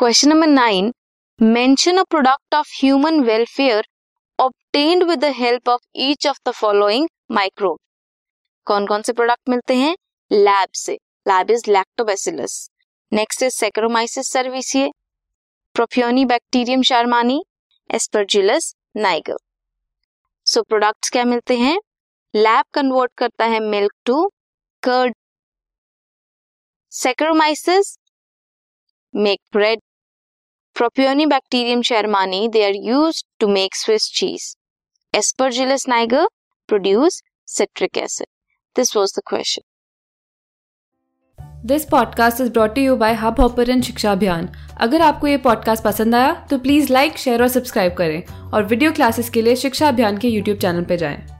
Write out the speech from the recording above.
Question number nine mention a product of human welfare obtained with the help of each of the following microbe कौन कौन से product मिलते हैं? Lab से. LAB is Lactobacillus next is Saccharomyces cerevisiae Propionibacterium shermanii Aspergillus niger so products क्या मिलते हैं? Lab convert करता है milk to curd Saccharomyces make bread Propionibacterium shermanii they are use to make Swiss cheese Aspergillus niger produce citric acid. This was the question. This podcast is brought you by Hubhopper and Shiksha Abhiyan अगर आपको ये podcast पसंद आया तो please like share और subscribe करें और video classes के लिए शिक्षा अभियान के यूट्यूब चैनल पर जाएँ।